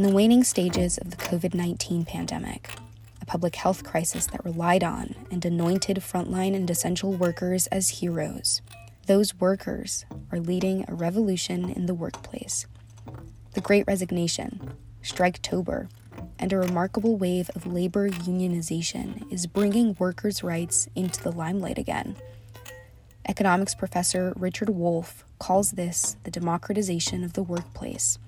In the waning stages of the COVID 19 pandemic, a public health crisis that relied on and anointed frontline and essential workers as heroes, those workers are leading a revolution in the workplace. The Great Resignation, Striketober, and a remarkable wave of labor unionization is bringing workers' rights into the limelight again. Economics professor Richard Wolff calls this the democratization of the workplace,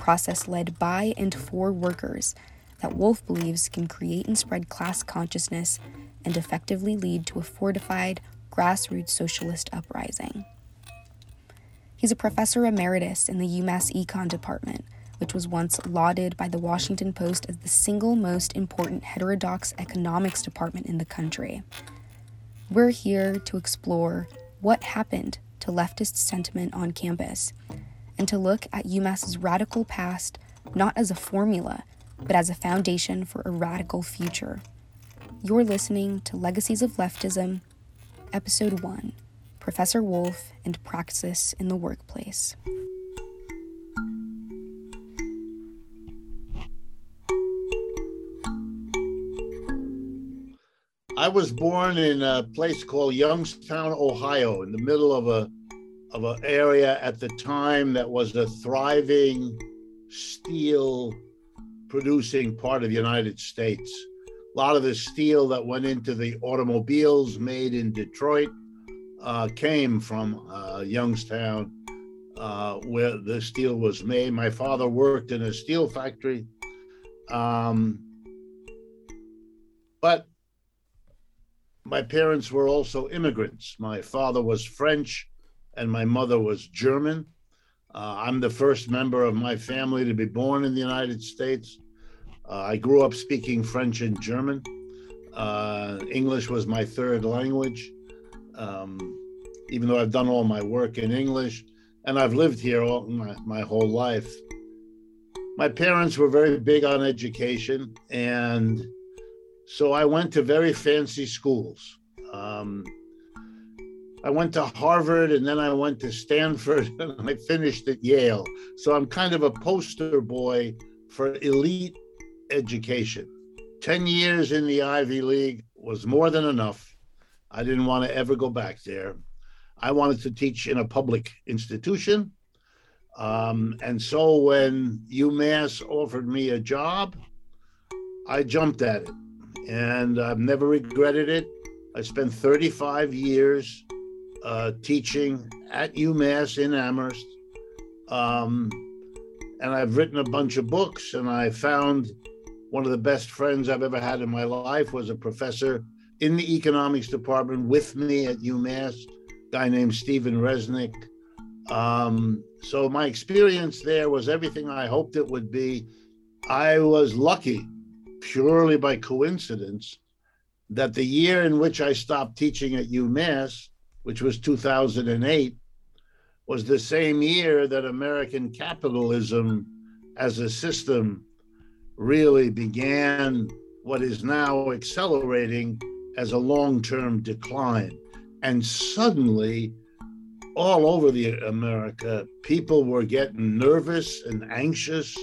process led by and for workers that Wolff believes can create and spread class consciousness and effectively lead to a fortified, grassroots socialist uprising. He's a professor emeritus in the UMass Econ Department which was once lauded by the Washington Post as the single most important heterodox economics department in the country. We're here to explore what happened to leftist sentiment on campus and to look at UMass's radical past not as a formula, but as a foundation for a radical future. You're listening to Legacies of Leftism, Episode 1 Professor Wolff and Praxis in the Workplace. I was born in a place called Youngstown, Ohio, in the middle of a of an area at the time that was a thriving steel producing part of the United States. A lot of the steel that went into the automobiles made in Detroit uh, came from uh, Youngstown, uh, where the steel was made. My father worked in a steel factory. Um, but my parents were also immigrants. My father was French and my mother was German. Uh, I'm the first member of my family to be born in the United States. Uh, I grew up speaking French and German. Uh, English was my third language, um, even though I've done all my work in English. And I've lived here all my, my whole life. My parents were very big on education and so I went to very fancy schools. Um, I went to Harvard and then I went to Stanford and I finished at Yale. So I'm kind of a poster boy for elite education. 10 years in the Ivy League was more than enough. I didn't want to ever go back there. I wanted to teach in a public institution. Um, and so when UMass offered me a job, I jumped at it and I've never regretted it. I spent 35 years uh, teaching at UMass in Amherst. Um, and I've written a bunch of books, and I found one of the best friends I've ever had in my life was a professor in the economics department with me at UMass, guy named Stephen Resnick. Um, so my experience there was everything I hoped it would be. I was lucky purely by coincidence that the year in which I stopped teaching at UMass, which was 2008, was the same year that American capitalism as a system really began what is now accelerating as a long term decline. And suddenly, all over the America, people were getting nervous and anxious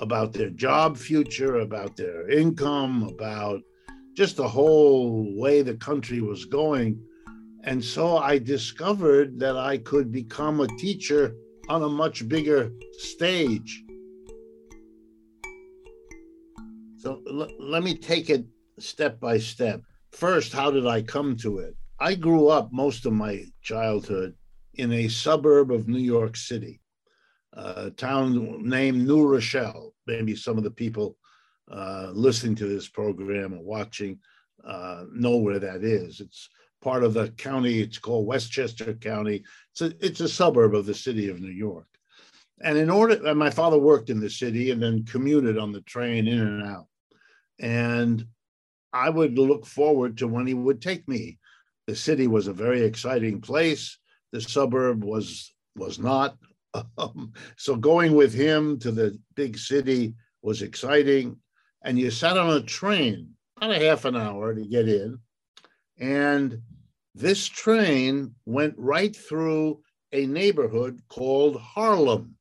about their job future, about their income, about just the whole way the country was going. And so I discovered that I could become a teacher on a much bigger stage. So l- let me take it step by step. First, how did I come to it? I grew up most of my childhood in a suburb of New York City a town named New Rochelle. Maybe some of the people uh, listening to this program or watching uh, know where that is. It's part of the county. It's called Westchester County. It's a, it's a suburb of the city of New York. And in order, and my father worked in the city and then commuted on the train in and out. And I would look forward to when he would take me. The city was a very exciting place. The suburb was was not. Um, so going with him to the big city was exciting. And you sat on a train, about a half an hour to get in. And this train went right through a neighborhood called Harlem.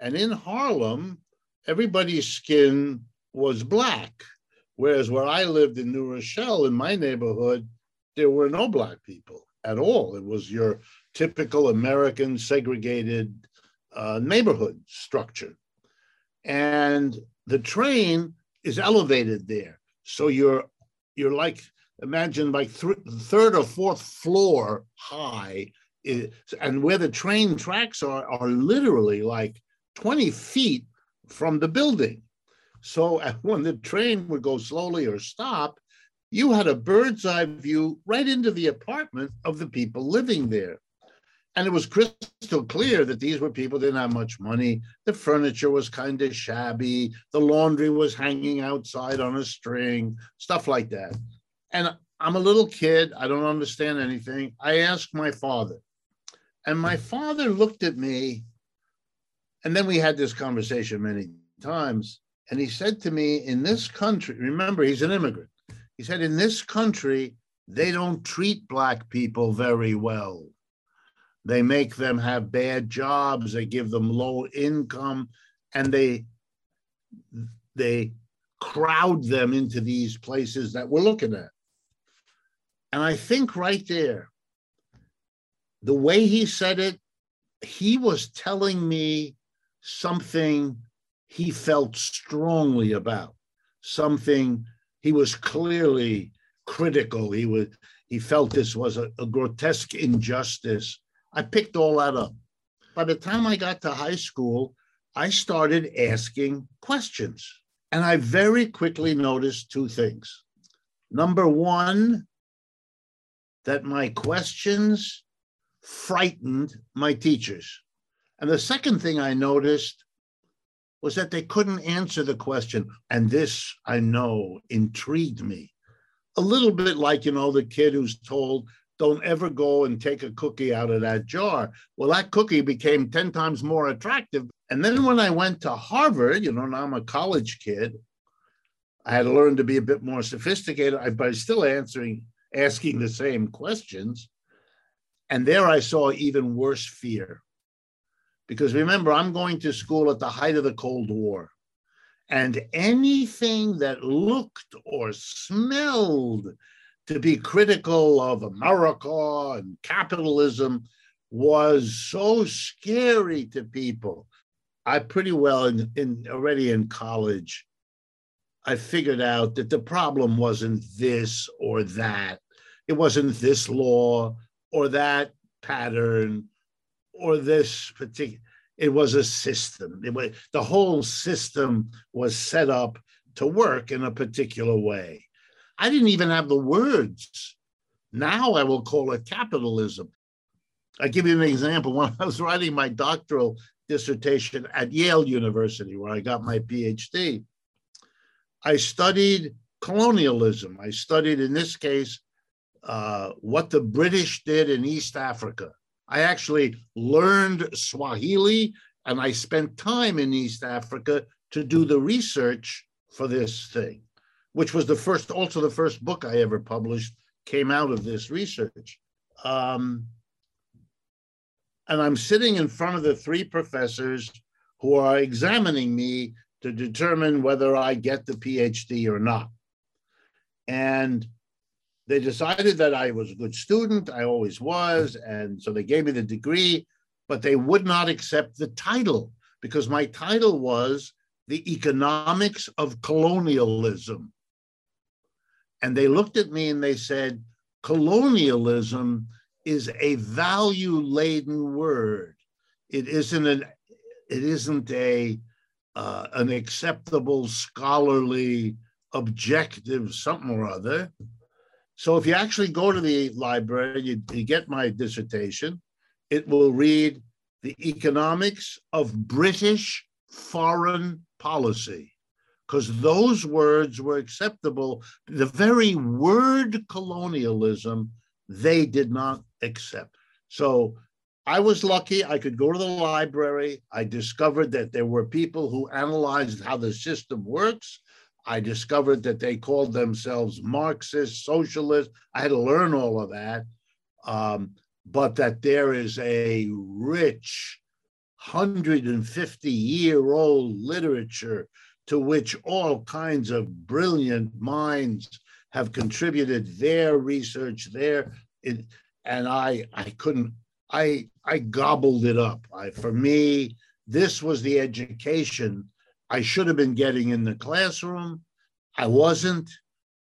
And in Harlem, everybody's skin was black. Whereas where I lived in New Rochelle, in my neighborhood, there were no black people at all. It was your typical American segregated uh, neighborhood structure. And the train is elevated there. So you're you're like imagine like th- third or fourth floor high is, and where the train tracks are are literally like 20 feet from the building. So when the train would go slowly or stop you had a bird's eye view right into the apartment of the people living there. And it was crystal clear that these were people didn't have much money. The furniture was kind of shabby. The laundry was hanging outside on a string stuff like that and I'm a little kid. I don't understand anything. I asked my father, and my father looked at me. And then we had this conversation many times. And he said to me, In this country, remember, he's an immigrant. He said, In this country, they don't treat Black people very well. They make them have bad jobs, they give them low income, and they they crowd them into these places that we're looking at. And I think right there, the way he said it, he was telling me something he felt strongly about, something he was clearly critical. He was he felt this was a, a grotesque injustice. I picked all that up. By the time I got to high school, I started asking questions. And I very quickly noticed two things. Number one, that my questions frightened my teachers. And the second thing I noticed was that they couldn't answer the question. And this, I know, intrigued me. A little bit like, you know, the kid who's told, don't ever go and take a cookie out of that jar. Well, that cookie became 10 times more attractive. And then when I went to Harvard, you know, now I'm a college kid, I had to learn to be a bit more sophisticated, but still answering asking the same questions. And there I saw even worse fear. Because remember, I'm going to school at the height of the Cold War. And anything that looked or smelled to be critical of America and capitalism was so scary to people. I pretty well in, in already in college I figured out that the problem wasn't this or that. It wasn't this law or that pattern or this particular. It was a system. It was, the whole system was set up to work in a particular way. I didn't even have the words. Now I will call it capitalism. I give you an example. When I was writing my doctoral dissertation at Yale University, where I got my PhD, I studied colonialism. I studied, in this case, uh, what the British did in East Africa. I actually learned Swahili and I spent time in East Africa to do the research for this thing, which was the first, also the first book I ever published came out of this research. Um, and I'm sitting in front of the three professors who are examining me to determine whether I get the PhD or not. And they decided that I was a good student. I always was. And so they gave me the degree, but they would not accept the title because my title was The Economics of Colonialism. And they looked at me and they said, colonialism is a value laden word. It isn't an, it isn't a uh, an acceptable scholarly objective something or other. So if you actually go to the library, you, you get my dissertation, it will read the economics of British foreign policy, because those words were acceptable. The very word colonialism, they did not accept. So I was lucky. I could go to the library. I discovered that there were people who analyzed how the system works. I discovered that they called themselves Marxists, socialists. I had to learn all of that. Um, but that there is a rich 150 year old literature to which all kinds of brilliant minds have contributed their research there and i i couldn't i i gobbled it up. I, for me this was the education i should have been getting in the classroom. I wasn't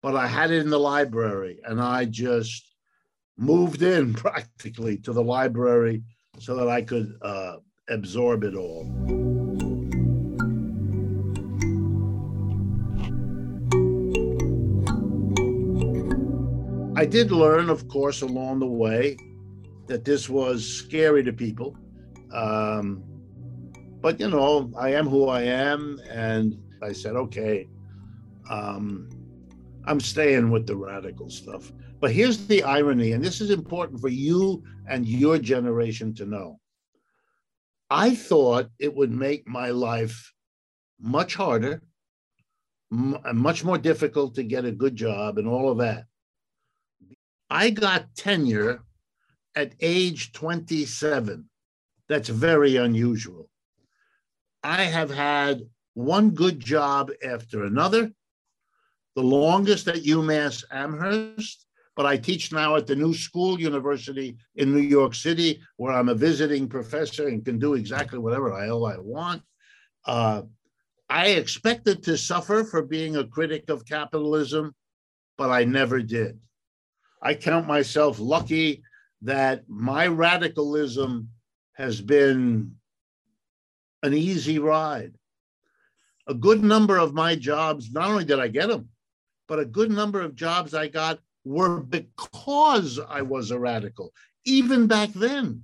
but i had it in the library and i just moved in practically to the library so that i could uh, absorb it all. I did learn, of course, along the way that this was scary to people. Um, but, you know, I am who I am. And I said, okay, um, I'm staying with the radical stuff. But here's the irony, and this is important for you and your generation to know. I thought it would make my life much harder, much more difficult to get a good job and all of that. I got tenure at age 27. That's very unusual. I have had one good job after another, the longest at UMass Amherst, but I teach now at the New School University in New York City, where I'm a visiting professor and can do exactly whatever the hell I want. Uh, I expected to suffer for being a critic of capitalism, but I never did. I count myself lucky that my radicalism has been an easy ride. A good number of my jobs, not only did I get them, but a good number of jobs I got were because I was a radical, even back then.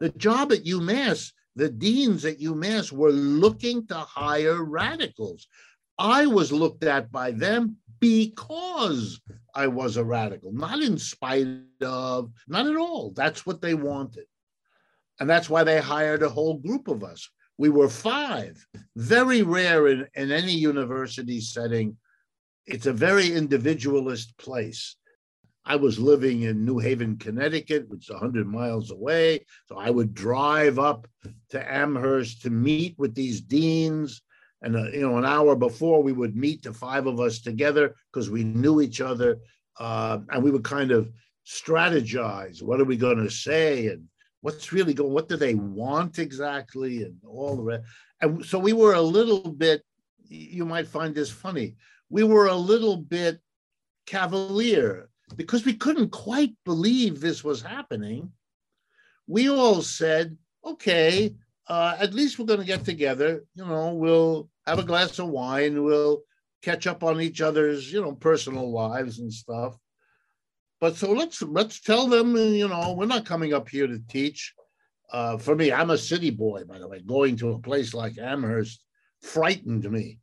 The job at UMass, the deans at UMass were looking to hire radicals. I was looked at by them because I was a radical, not in spite of, not at all. That's what they wanted. And that's why they hired a whole group of us. We were five, very rare in, in any university setting. It's a very individualist place. I was living in New Haven, Connecticut, which is 100 miles away. So I would drive up to Amherst to meet with these deans and uh, you know an hour before we would meet the five of us together because we knew each other uh, and we would kind of strategize what are we going to say and what's really going what do they want exactly and all the rest. And so we were a little bit you might find this funny we were a little bit cavalier. Because we couldn't quite believe this was happening we all said okay uh, at least we're going to get together. You know, we'll have a glass of wine. We'll catch up on each other's, you know, personal lives and stuff. But so let's let's tell them, you know, we're not coming up here to teach. Uh, for me, I'm a city boy, by the way. Going to a place like Amherst frightened me.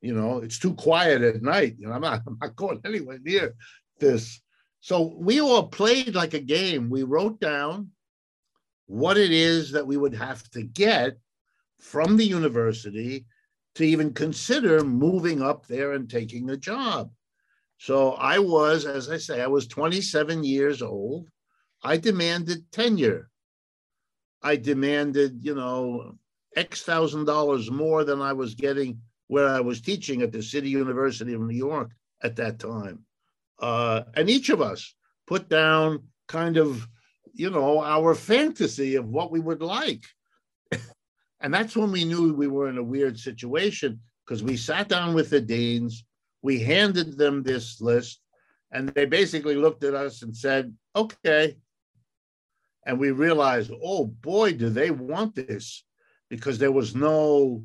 You know, it's too quiet at night. You know, I'm not, I'm not going anywhere near this. So we all played like a game. We wrote down what it is that we would have to get from the university to even consider moving up there and taking a job. So I was, as I say, I was 27 years old. I demanded tenure. I demanded, you know, X thousand dollars more than I was getting where I was teaching at the City University of New York at that time. Uh, and each of us put down kind of you know, our fantasy of what we would like. and that's when we knew we were in a weird situation because we sat down with the deans, we handed them this list, and they basically looked at us and said, okay. And we realized, oh boy, do they want this? Because there was no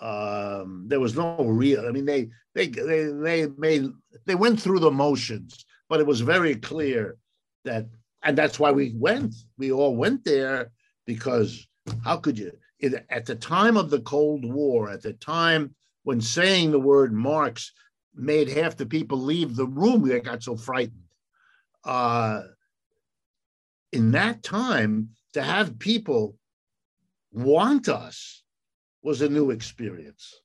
um there was no real i mean they they they they made they went through the motions but it was very clear that and that's why we went. We all went there because how could you? It, at the time of the Cold War, at the time when saying the word Marx made half the people leave the room, they got so frightened. Uh, in that time, to have people want us was a new experience.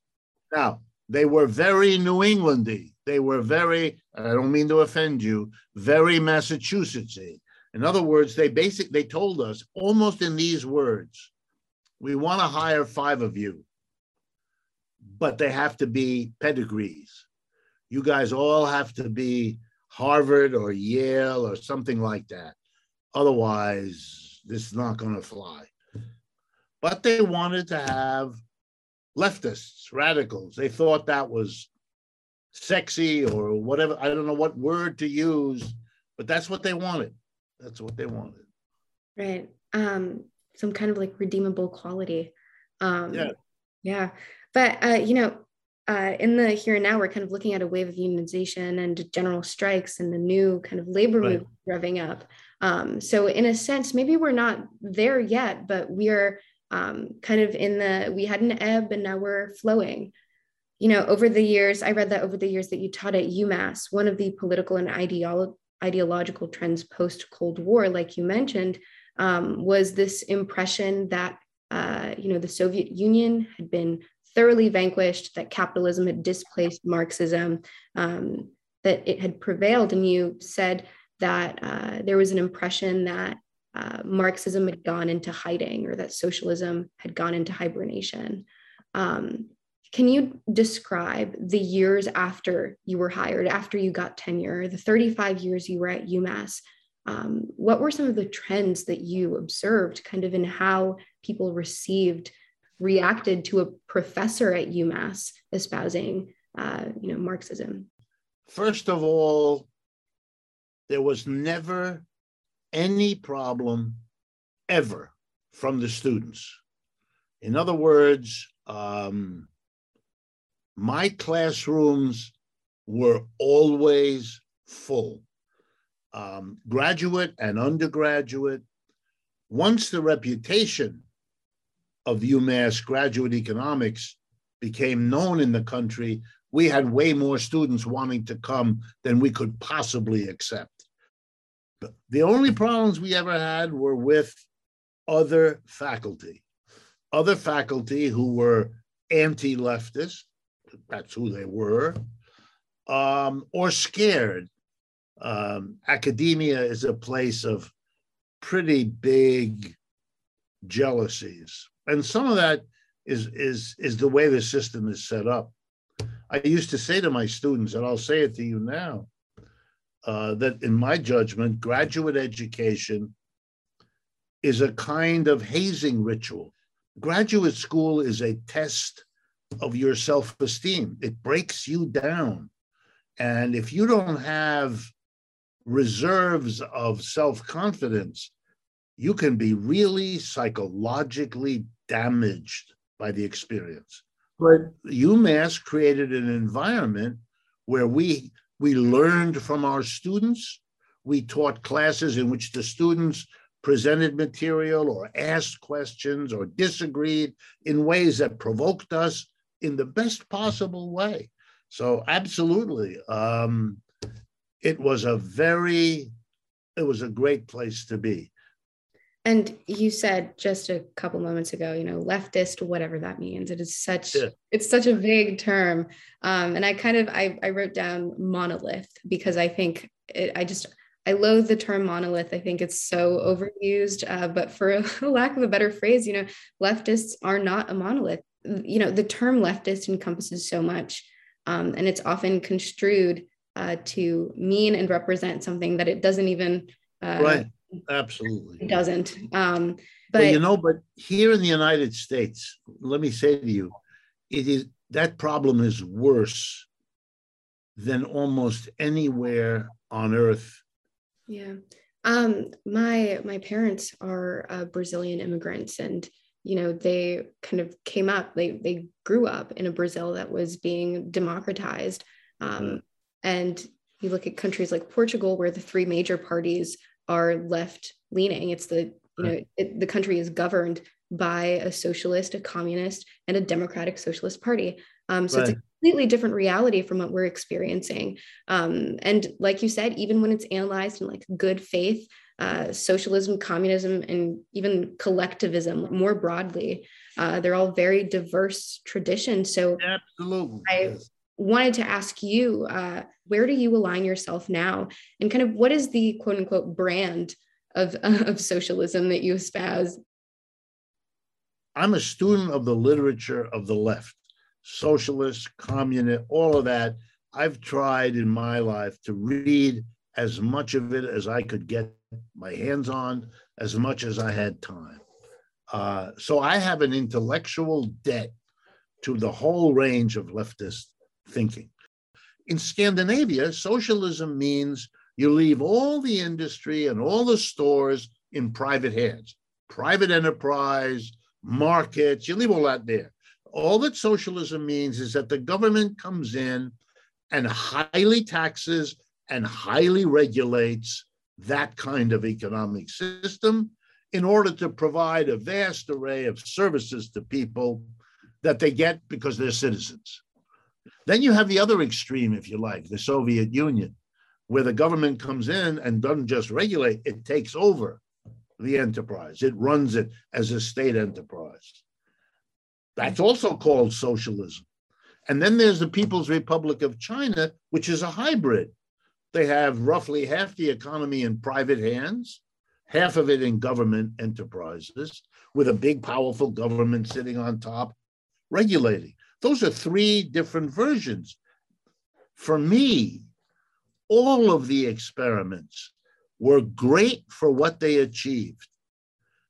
Now, they were very New Englandy. They were very, I don't mean to offend you, very Massachusettsy. In other words, they basic they told us almost in these words, we want to hire five of you, but they have to be pedigrees. You guys all have to be Harvard or Yale or something like that. Otherwise, this is not going to fly. But they wanted to have leftists, radicals. They thought that was sexy or whatever. I don't know what word to use, but that's what they wanted. That's what they wanted. Right. Um, some kind of like redeemable quality. Um, yeah. Yeah. But, uh, you know, uh, in the here and now, we're kind of looking at a wave of unionization and general strikes and the new kind of labor right. movement revving up. Um, so, in a sense, maybe we're not there yet, but we are um, kind of in the, we had an ebb and now we're flowing. You know, over the years, I read that over the years that you taught at UMass, one of the political and ideolo- ideological trends post Cold War, like you mentioned, um, was this impression that, uh, you know, the Soviet Union had been thoroughly vanquished, that capitalism had displaced Marxism, um, that it had prevailed. And you said that uh, there was an impression that uh, Marxism had gone into hiding or that socialism had gone into hibernation. Um, can you describe the years after you were hired, after you got tenure, the 35 years you were at UMass? Um, what were some of the trends that you observed kind of in how people received, reacted to a professor at UMass espousing, uh, you know, Marxism? First of all, there was never any problem ever from the students. In other words, um, my classrooms were always full, um, graduate and undergraduate. Once the reputation of UMass graduate economics became known in the country, we had way more students wanting to come than we could possibly accept. The only problems we ever had were with other faculty, other faculty who were anti leftist, that's who they were, um, or scared. Um, academia is a place of pretty big jealousies. And some of that is, is, is the way the system is set up. I used to say to my students, and I'll say it to you now uh, that, in my judgment, graduate education is a kind of hazing ritual. Graduate school is a test of your self esteem, it breaks you down. And if you don't have reserves of self confidence, you can be really psychologically damaged by the experience. But UMass created an environment where we we learned from our students. We taught classes in which the students presented material or asked questions or disagreed in ways that provoked us in the best possible way. So, absolutely, um, it was a very, it was a great place to be. And you said just a couple moments ago, you know, leftist, whatever that means. It is such yeah. it's such a vague term. Um, and I kind of I, I wrote down monolith because I think it, I just I loathe the term monolith. I think it's so overused. Uh, but for lack of a better phrase, you know, leftists are not a monolith. You know, the term leftist encompasses so much, um, and it's often construed uh, to mean and represent something that it doesn't even uh, right Absolutely. It doesn't. Um, but well, you know, but here in the United States, let me say to you, it is that problem is worse than almost anywhere on earth. Yeah. Um, my my parents are uh, Brazilian immigrants, and you know they kind of came up. They they grew up in a Brazil that was being democratized, um, mm. and you look at countries like Portugal, where the three major parties are left leaning. It's the you know it, the country is governed by a socialist, a communist, and a democratic socialist party. Um, so right. it's a completely different reality from what we're experiencing. Um, and like you said, even when it's analyzed in like good faith, uh, socialism, communism, and even collectivism more broadly, uh, they're all very diverse traditions. So absolutely, I wanted to ask you uh, where do you align yourself now? And kind of what is the quote unquote brand of, of socialism that you espouse? I'm a student of the literature of the left, socialist, communist, all of that. I've tried in my life to read as much of it as I could get my hands on, as much as I had time. Uh, so I have an intellectual debt to the whole range of leftist thinking. In Scandinavia, socialism means you leave all the industry and all the stores in private hands, private enterprise, markets, you leave all that there. All that socialism means is that the government comes in and highly taxes and highly regulates that kind of economic system in order to provide a vast array of services to people that they get because they're citizens. Then you have the other extreme, if you like, the Soviet Union, where the government comes in and doesn't just regulate, it takes over the enterprise, it runs it as a state enterprise. That's also called socialism. And then there's the People's Republic of China, which is a hybrid. They have roughly half the economy in private hands, half of it in government enterprises, with a big, powerful government sitting on top regulating. Those are three different versions. For me, all of the experiments were great for what they achieved,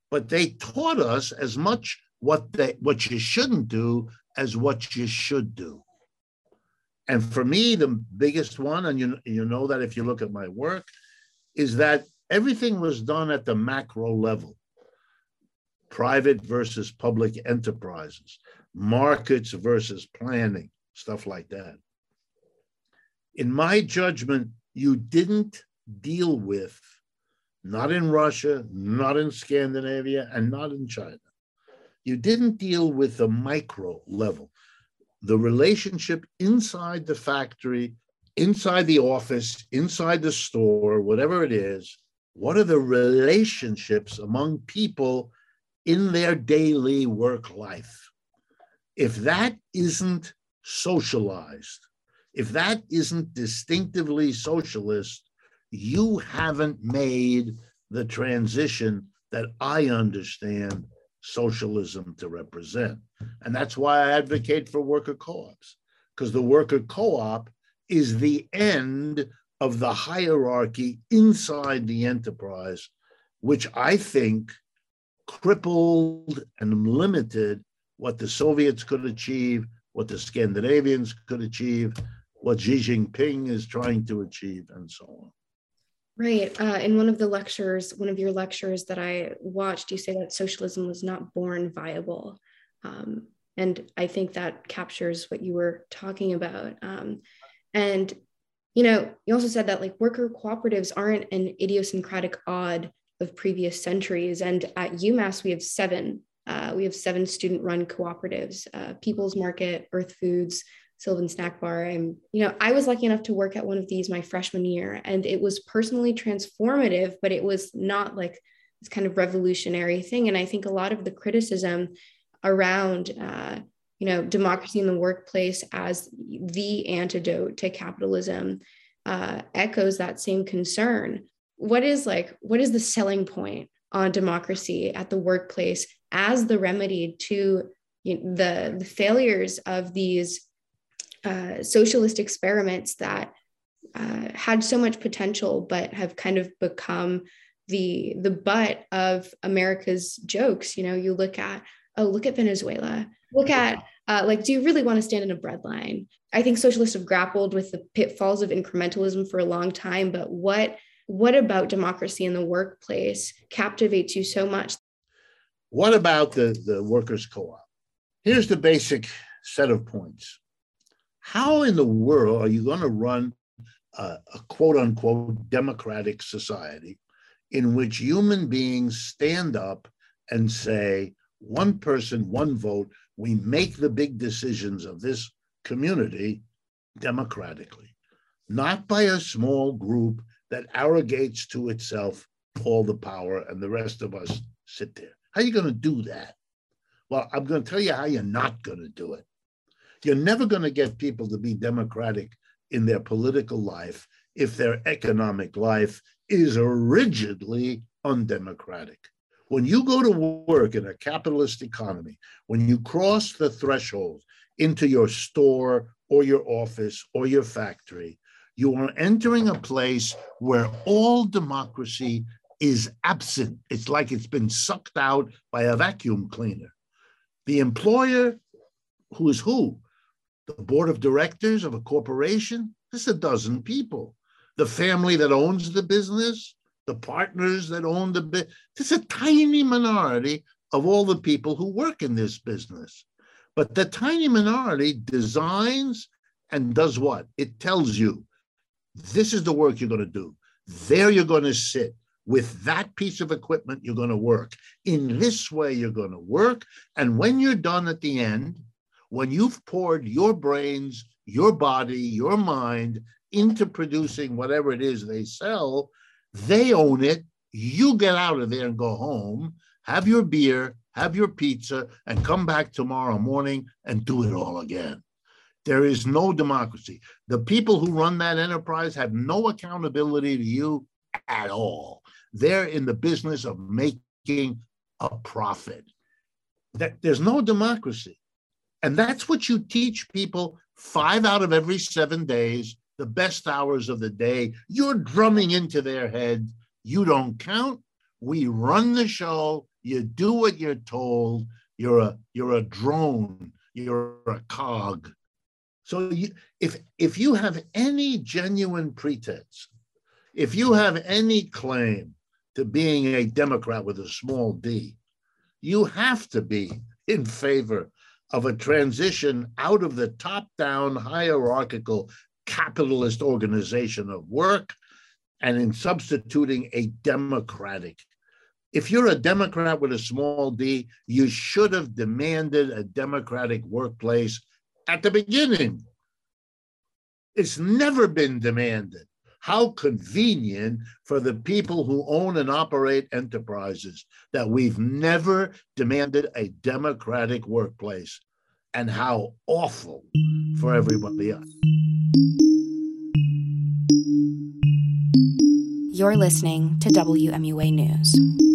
but they taught us as much what they what you shouldn't do as what you should do. And for me, the biggest one, and you, you know that if you look at my work, is that everything was done at the macro level private versus public enterprises, markets versus planning, stuff like that. In my judgment, you didn't deal with, not in Russia, not in Scandinavia, and not in China. You didn't deal with the micro level the relationship inside the factory, inside the office, inside the store, whatever it is, what are the relationships among people in their daily work life? If that isn't socialized, if that isn't distinctively socialist, you haven't made the transition that I understand socialism to represent. And that's why I advocate for worker co ops, because the worker co op is the end of the hierarchy inside the enterprise, which I think crippled and limited what the Soviets could achieve, what the Scandinavians could achieve, what Xi Jinping is trying to achieve, and so on. Right. Uh, in one of the lectures, one of your lectures that I watched, you say that socialism was not born viable. Um, and I think that captures what you were talking about. Um, and, you know, you also said that like worker cooperatives aren't an idiosyncratic odd of previous centuries. And at UMass, we have seven. Uh, we have seven student run cooperatives uh, People's Market, Earth Foods, Sylvan Snack Bar. I'm, you know, I was lucky enough to work at one of these my freshman year, and it was personally transformative, but it was not like this kind of revolutionary thing. And I think a lot of the criticism around, uh, you know, democracy in the workplace as the antidote to capitalism uh, echoes that same concern. What is like, what is the selling point on democracy at the workplace as the remedy to you know, the, the failures of these uh, socialist experiments that uh, had so much potential but have kind of become the the butt of America's jokes. You know, you look at oh look at Venezuela, look at uh, like do you really want to stand in a breadline? I think socialists have grappled with the pitfalls of incrementalism for a long time, but what what about democracy in the workplace captivates you so much? What about the, the workers' co-op? Here's the basic set of points. How in the world are you going to run a, a quote unquote democratic society in which human beings stand up and say, one person, one vote, we make the big decisions of this community democratically, not by a small group that arrogates to itself all the power and the rest of us sit there. How are you going to do that? Well, I'm going to tell you how you're not going to do it. You're never going to get people to be democratic in their political life if their economic life is rigidly undemocratic. When you go to work in a capitalist economy, when you cross the threshold into your store or your office or your factory, you are entering a place where all democracy is absent. It's like it's been sucked out by a vacuum cleaner. The employer, who is who? The board of directors of a corporation? Is a dozen people. The family that owns the business, the partners that own the business. Is a tiny minority of all the people who work in this business. But the tiny minority designs and does what? It tells you this is the work you're going to do. There you're going to sit. With that piece of equipment, you're going to work. In this way, you're going to work. And when you're done at the end, when you've poured your brains, your body, your mind into producing whatever it is they sell, they own it. You get out of there and go home, have your beer, have your pizza, and come back tomorrow morning and do it all again. There is no democracy. The people who run that enterprise have no accountability to you at all. They're in the business of making a profit. That there's no democracy. And that's what you teach people five out of every seven days, the best hours of the day. You're drumming into their head. You don't count. We run the show. You do what you're told. You're a you're a drone. You're a cog. So you, if if you have any genuine pretense, if you have any claim to being a Democrat with a small d, you have to be in favor of a transition out of the top-down hierarchical capitalist organization of work and in substituting a democratic if you're a Democrat with a small d, you should have demanded a democratic workplace at the beginning. It's never been demanded. How convenient for the people who own and operate enterprises that we've never demanded a democratic workplace, and how awful for everybody else. You're listening to WMUA News.